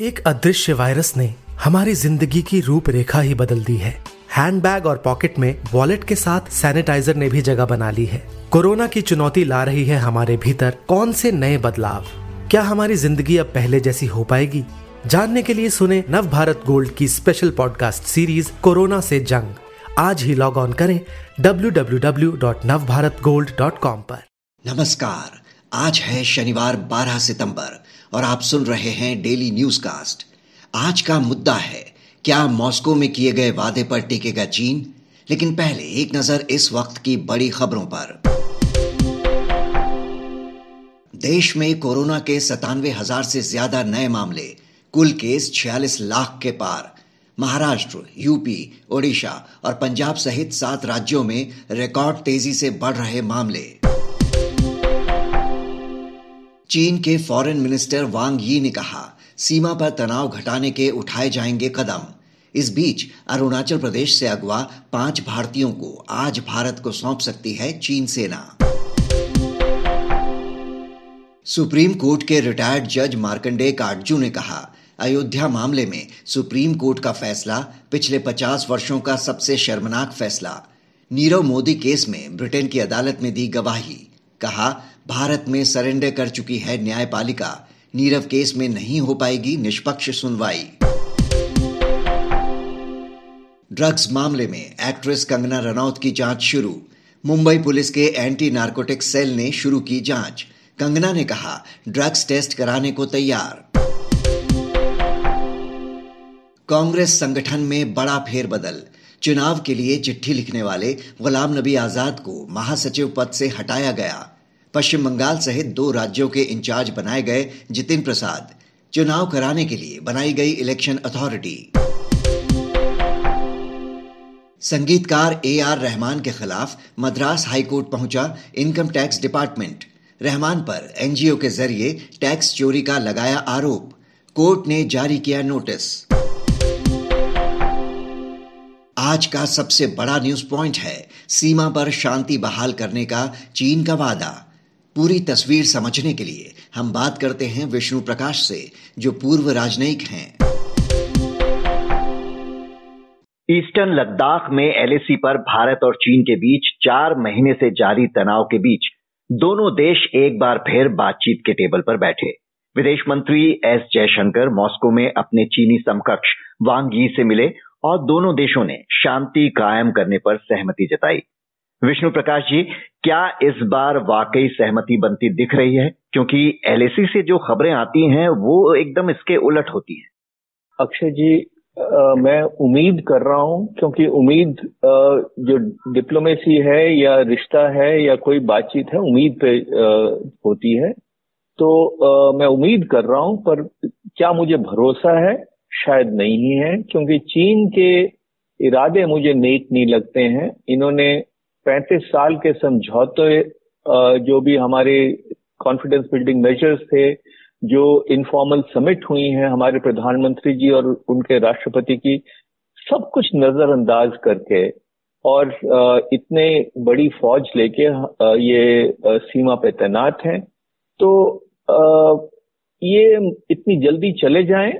एक अदृश्य वायरस ने हमारी ज़िंदगी की रूपरेखा ही बदल दी है। हैंडबैग और पॉकेट में वॉलेट के साथ सैनिटाइजर ने भी जगह बना ली है। कोरोना की चुनौती ला रही है हमारे भीतर कौन से नए बदलाव? क्या हमारी ज़िंदगी अब पहले जैसी हो पाएगी? जानने के लिए सुने नव भारत गोल्ड की स्पेशल पॉडकास्ट सीरीज़ कोरोना से जंग। आज ही लॉग ऑन करें www.navbharatgold.com पर। नमस्कार, आज है शनिवार 12 सितंबर। और आप सुन रहे हैं डेली न्यूज़ कास्ट आज का मुद्दा है, क्या मॉस्को में किए गए वादे पर टिकेगा चीन? लेकिन पहले एक नज़र इस वक्त की बड़ी खबरों पर। देश में कोरोना के सतानवे हज़ार से ज़्यादा नए मामले, कुल केस छियालीस लाख के पार। महाराष्ट्र, यूपी, ओडिशा और पंजाब सहित सात राज्यों में रिकॉर्ड तेज़ी से बढ़ रहे मामले। चीन के फॉरेन मिनिस्टर वांग यी ने कहा, सीमा पर तनाव घटाने के उठाए जाएँगे कदम। इस बीच, अरुणाचल प्रदेश से अगवा पाँच भारतीयों को आज भारत को सौंप सकती है चीन सेना। सुप्रीम कोर्ट के रिटायर्ड जज मार्कंडे काटजू ने कहा, अयोध्या मामले में सुप्रीम कोर्ट का फैसला पिछले 50 वर्षों का सबसे शर्मनाक फैसला। नीरव मोदी केस में ब्रिटेन की अदालत में दी गवाही। कहा, भारत में सरेंडर कर चुकी है न्यायपालिका। नीरव केस में नहीं हो पाएगी निष्पक्ष सुनवाई. ड्रग्स मामले में एक्ट्रेस कंगना रनौत की जाँच शुरू। मुंबई पुलिस के एंटी नार्कोटिक सेल ने शुरू की जाँच। कंगना ने कहा, ड्रग्स टेस्ट कराने को तैयार। कांग्रेस संगठन में बड़ा फेरबदल। चुनाव के लिए चिट्ठी लिखने वाले गुलाम नबी आज़ाद को महासचिव पद से हटाया गया। पश्चिम बंगाल सहित दो राज्यों के इंचार्ज बनाए गए जितिन प्रसाद। चुनाव कराने के लिए बनाई गई इलेक्शन अथॉरिटी। संगीतकार ए आर रहमान के खिलाफ मद्रास हाईकोर्ट पहुँचा इनकम टैक्स डिपार्टमेंट। रहमान पर एनजीओ के ज़रिए टैक्स चोरी का लगाया आरोप। कोर्ट ने जारी किया नोटिस। आज का सबसे बड़ा न्यूज़ पॉइंट है सीमा पर शांति बहाल करने का चीन का वादा। पूरी तस्वीर समझने के लिए हम बात करते हैं विष्णु प्रकाश से, जो पूर्व राजनयिक हैं। ईस्टर्न लद्दाख में एलएसी पर भारत और चीन के बीच चार महीने से जारी तनाव के बीच दोनों देश एक बार फिर बातचीत के टेबल पर बैठे। विदेश मंत्री एस जयशंकर मॉस्को में अपने चीनी समकक्ष वांग यी से मिले और दोनों देशों ने शांति कायम करने पर सहमति जताई। विष्णु प्रकाश जी क्या इस बार वाकई सहमति बनती दिख रही है? क्योंकि एलएसी से जो खबरें आती हैं वो एकदम इसके उलट होती हैं। अक्षय जी आ, मैं उम्मीद कर रहा हूँ क्योंकि उम्मीद आ, जो डिप्लोमेसी है या रिश्ता है या कोई बातचीत है उम्मीद पे आ, होती है। तो आ, मैं उम्मीद कर रहा हूँ पर क्या मुझे भरोसा है? शायद नहीं है, क्योंकि चीन के इरादे मुझे नेक नहीं लगते हैं। इन्होंने पैंतीस साल के समझौते जो भी हमारे कॉन्फिडेंस बिल्डिंग मेजर्स थे, जो इनफॉर्मल समिट हुई हैं हमारे प्रधानमंत्री जी और उनके राष्ट्रपति की, सब कुछ नजरअंदाज करके और इतने बड़ी फौज लेके ये सीमा पे तैनात हैं। तो ये इतनी जल्दी चले जाएँ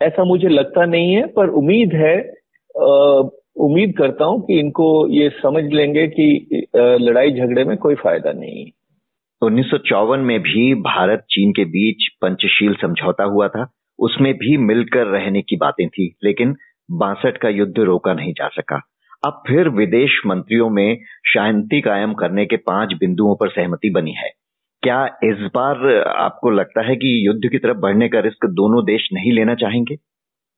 ऐसा मुझे लगता नहीं है, पर उम्मीद है उम्मीद करता हूँ कि इनको ये समझ लेंगे कि लड़ाई झगड़े में कोई फ़ायदा नहीं है। उन्नीस में भी भारत चीन के बीच पंचशील समझौता हुआ था। उसमें भी मिलकर रहने की बातें थी, लेकिन बासठ का युद्ध रोका नहीं जा सका। अब फिर विदेश मंत्रियों में शांति कायम करने के पाँच बिंदुओं पर सहमति बनी है। क्या इस बार आपको लगता है कि युद्ध की तरफ़ बढ़ने का रिस्क दोनों देश नहीं लेना चाहेंगे?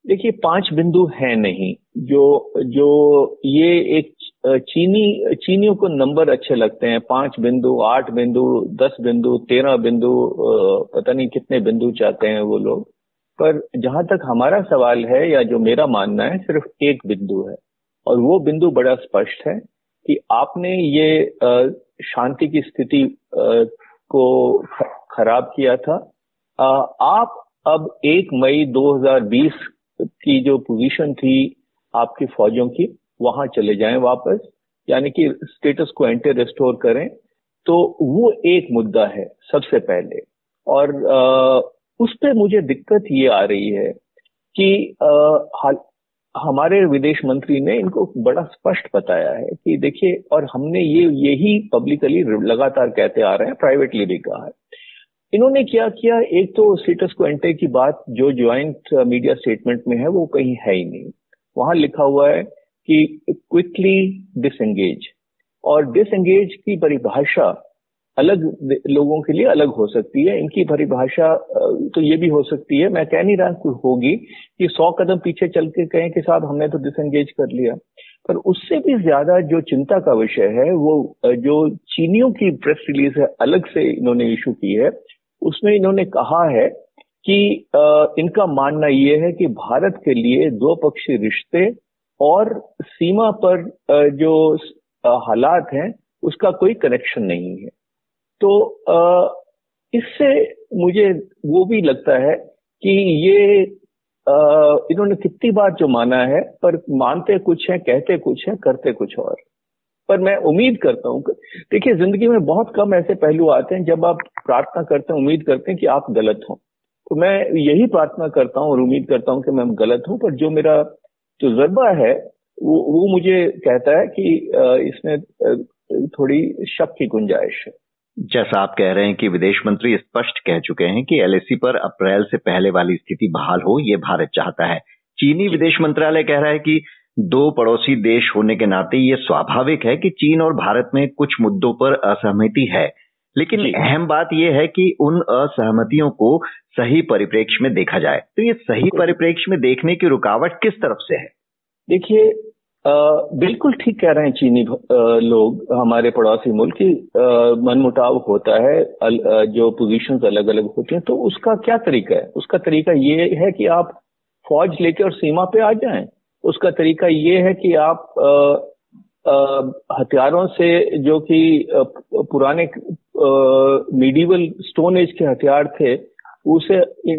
देखिए, पाँच बिंदु है नहीं। जो जो ये एक चीनी, चीनियों को नंबर अच्छे लगते हैं। पाँच बिंदु, आठ बिंदु, दस बिंदु, तेरह बिंदु पता नहीं कितने बिंदु चाहते हैं वो लोग। पर जहाँ तक हमारा सवाल है या जो मेरा मानना है, सिर्फ़ एक बिंदु है। और वो बिंदु बड़ा स्पष्ट है कि आपने ये शांति की स्थिति को खराब किया था। आ, आप अब एक मई 2020 की जो पोजीशन थी आपकी फौजों की वहाँ चले जाएँ वापस यानी कि स्टेटस को एंटी रिस्टोर करें तो वो एक मुद्दा है सबसे पहले। और आ, उस पर मुझे दिक्कत ये आ रही है कि आ, हमारे विदेश मंत्री ने इनको बड़ा स्पष्ट बताया है कि देखिए, और हमने ये, यही पब्लिकली लगातार कहते आ रहे हैं प्राइवेटली भी कहा है। इन्होंने क्या किया? एक तो स्टेटस क्वेंटे की बात जो ज्वाइंट मीडिया स्टेटमेंट में है, वो कहीं है ही नहीं। वहाँ लिखा हुआ है कि क्विकली डिसंगेज और डिसएंगेज की परिभाषा अलग लोगों के लिए अलग हो सकती है, इनकी परिभाषा तो ये भी हो सकती है। मैं कह नहीं रहा होगी कि सौ कदम पीछे चल के कहें कि साहब हमने तो डिसंगेज कर लिया। पर उससे भी ज़्यादा जो चिंता का विषय है, वो जो चीनियों की प्रेस रिलीज़ है, अलग से इन्होंने इशू की है। उसमें इन्होंने कहा है कि इनका मानना ये है कि भारत के लिए दो पक्षी रिश्ते और सीमा पर जो हालात हैं, उसका कोई कनेक्शन नहीं है। तो इससे मुझे वो भी लगता है कि ये इन्होंने कितनी बार जो माना है, पर मानते कुछ है, कहते कुछ है, करते कुछ और। पर मैं उम्मीद करता हूँ देखिए, ज़िंदगी में बहुत कम ऐसे पहलू आते हैं जब आप प्रार्थना करते हैं, उम्मीद करते हैं कि आप गलत हो। तो मैं यही प्रार्थना करता हूँ और उम्मीद करता हूँ कि मैं गलत हूँ, पर जो मेरा तजुर्बा है, वो वो मुझे कहता है कि इसमें थोड़ी शक की गुंजाइश है। जैसा आप कह रहे हैं कि विदेश मंत्री स्पष्ट कह चुके हैं कि एलएसी पर अप्रैल से पहले वाली स्थिति बहाल हो ये भारत चाहता है। चीनी विदेश मंत्रालय कह रहा है कि दो पड़ोसी देश होने के नाते ये स्वाभाविक है कि चीन और भारत में कुछ मुद्दों पर असहमति है। लेकिन अहम बात यह है कि उन असहमतियों को सही परिप्रेक्ष्य में देखा जाए। तो ये सही परिप्रेक्ष्य में देखने की रुकावट किस तरफ़ से है? देखिए बिल्कुल ठीक कह रहे हैं चीनी लोग, हमारे पड़ोसी मुल्क की मनमुटाव होता है जो पोजीशंस अलग अलग होती हैं तो उसका क्या तरीका है? उसका तरीका ये है कि आप फौज लेके और सीमा पे आ जाएँ। उसका तरीका ये है कि आप हथियारों से जो कि पुराने मीडिवल स्टोन एज के हथियार थे, उसे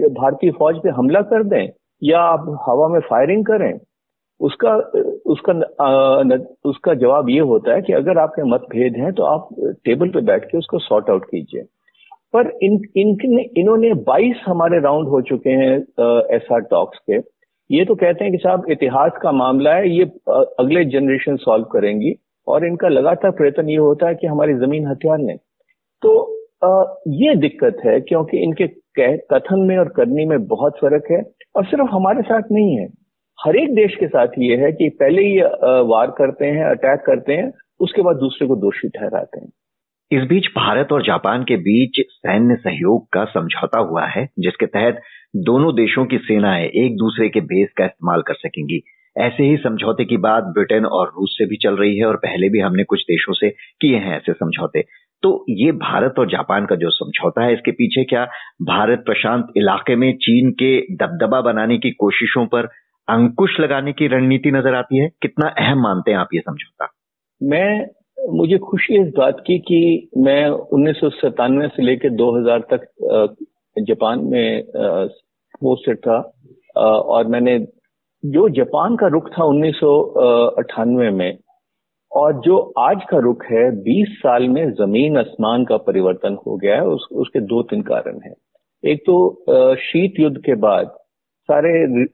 भारतीय फौज पे हमला कर दें या आप हवा में फायरिंग करें? उसका उसका उसका जवाब ये होता है कि अगर आपके मतभेद हैं तो आप टेबल पे बैठ के उसको सॉर्ट आउट कीजिए। पर इन इन इन्होंने 22 हमारे राउंड हो चुके हैं एस आर टॉक्स के। ये तो कहते हैं कि साहब इतिहास का मामला है ये अगले जनरेशन सॉल्व करेंगी और इनका लगातार प्रयत्न ये होता है कि हमारी ज़मीन हथियार लें। तो आ, ये दिक्कत है क्योंकि इनके कथन में और करने में बहुत फ़र्क है और सिर्फ़ हमारे साथ नहीं है। हर एक देश के साथ ये है कि पहले ही वार करते हैं, अटैक करते हैं, उसके बाद दूसरे को दोषी ठहराते हैं। इस बीच भारत और जापान के बीच सैन्य सहयोग का समझौता हुआ है, जिसके तहत दोनों देशों की सेनाएँ एक दूसरे के बेस का इस्तेमाल कर सकेंगी। ऐसे ही समझौते की बात ब्रिटेन और रूस से भी चल रही है और पहले भी हमने कुछ देशों से किए हैं ऐसे समझौते। तो ये भारत और जापान का जो समझौता है, इसके पीछे क्या भारत प्रशांत इलाके में चीन के दबदबा बनाने की कोशिशों पर अंकुश लगाने की रणनीति नज़र आती है। कितना अहम मानते हैं आप ये समझौता? मैं मुझे खुशी इस बात की कि मैं उन्नीस सौ सतानवे से लेकर 2000 तक जापान में पोस्टेड था। और मैंने जो जापान का रुख था उन्नीस सौ अट्ठानवे में और जो आज का रुख है 20 साल में ज़मीन आसमान का परिवर्तन हो गया है। उस, उसके दो तीन कारण हैं। एक तो शीत युद्ध के बाद सारे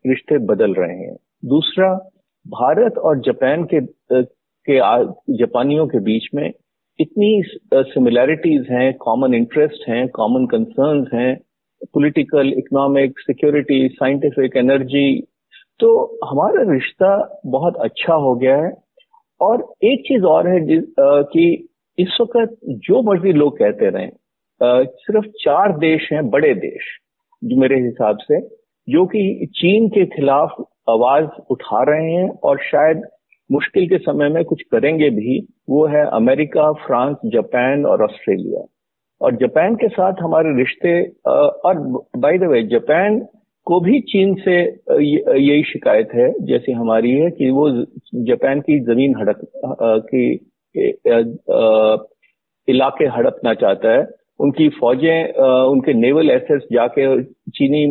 रिश्ते बदल रहे हैं। दूसरा, भारत और जापान के के जापानियों के बीच में इतनी सिमिलैरिटीज हैं कॉमन इंटरेस्ट हैं कॉमन कंसर्न्स हैं political economic security scientific energy तो हमारा रिश्ता बहुत अच्छा हो गया है। और एक चीज़ और है कि इस वक्त जो मर्ज़ी लोग कहते रहे सिर्फ़ चार देश हैं, बड़े देश जो मेरे हिसाब से। जो कि चीन के खिलाफ आवाज़ उठा रहे हैं और शायद मुश्किल के समय में कुछ करेंगे भी, वो है अमेरिका, फ्रांस, जापान और ऑस्ट्रेलिया। और जापान के साथ हमारे रिश्ते और बाय द वे जापान को भी चीन से यही शिकायत है, जैसी हमारी है कि वो जापान की ज़मीन हड़प की इलाके हड़पना चाहता है। उनकी फौजें उनके नेवल एसेट्स जाके चीनी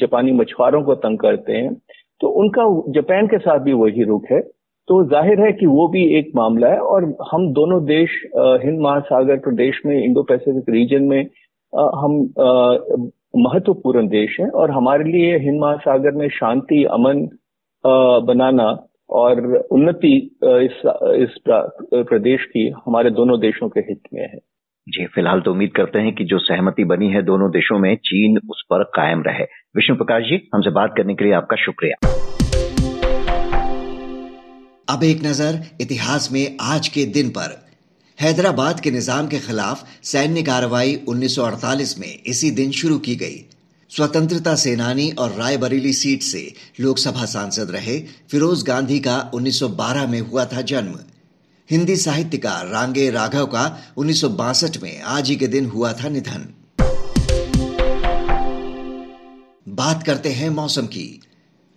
जापानी मछुआरों को तंग करते हैं। तो उनका जापान के साथ भी वही रुख है। तो ज़ाहिर है कि वो भी एक मामला है और हम दोनों देश हिंद महासागर प्रदेश में इंडो पैसिफिक रीजन में हम महत्वपूर्ण देश है और हमारे लिए हिंद महासागर में शांति, अमन बनाना और उन्नति इस इस प्रदेश की हमारे दोनों देशों के हित में है। जी, फ़िलहाल तो उम्मीद करते हैं कि जो सहमति बनी है दोनों देशों में, चीन उस पर कायम रहे। विष्णु प्रकाश जी, हमसे बात करने के लिए आपका शुक्रिया। अब एक नज़र इतिहास में आज के दिन पर। हैदराबाद के निज़ाम के खिलाफ सैन्य कार्रवाई 1948 में इसी दिन शुरू की गई। स्वतंत्रता सेनानी और रायबरेली सीट से लोकसभा सांसद रहे फिरोज गांधी का 1912 में हुआ था जन्म। हिंदी साहित्यकार रांगे राघव का उन्नीस सौ बासठ में आज ही के दिन हुआ था निधन। बात करते हैं मौसम की।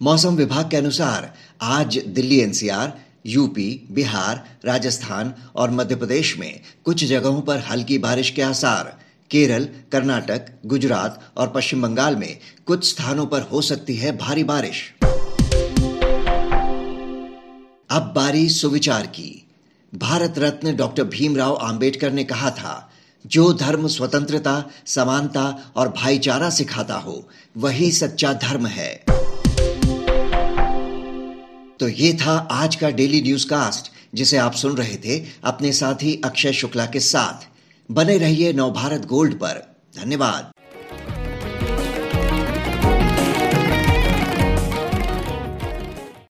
मौसम विभाग के अनुसार आज दिल्ली एनसीआर, यूपी, बिहार, राजस्थान और मध्य प्रदेश में कुछ जगहों पर हल्की बारिश के आसार। केरल, कर्नाटक, गुजरात और पश्चिम बंगाल में कुछ स्थानों पर हो सकती है भारी बारिश। अब बारी सुविचार की। भारत रत्न डॉक्टर भीमराव अंबेडकर ने कहा था, जो धर्म स्वतंत्रता, समानता और भाईचारा सिखाता हो, वही सच्चा धर्म है। तो ये था आज का डेली न्यूज़ कास्ट जिसे आप सुन रहे थे अपने साथी अक्षय शुक्ला के साथ। बने रहिए नवभारत गोल्ड पर। धन्यवाद।